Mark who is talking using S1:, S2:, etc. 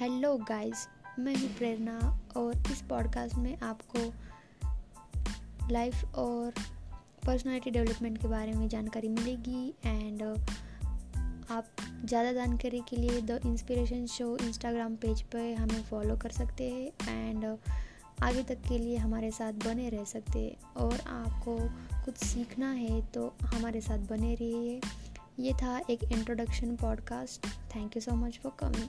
S1: Hello guys मैं हूँ प्रेरणा और इस पॉडकास्ट में आपको लाइफ और पर्सनालिटी डेवलपमेंट के बारे में जानकारी मिलेगी एंड uh, आप ज़्यादा जानकारी के लिए the inspiration show Instagram page पर हमें फॉलो कर सकते हैं एंड uh, आगे तक के लिए हमारे साथ बने रह सकते हैं। और आपको कुछ सीखना है तो हमारे साथ बने रहिए। ये था एक introduction podcast thank you so much for coming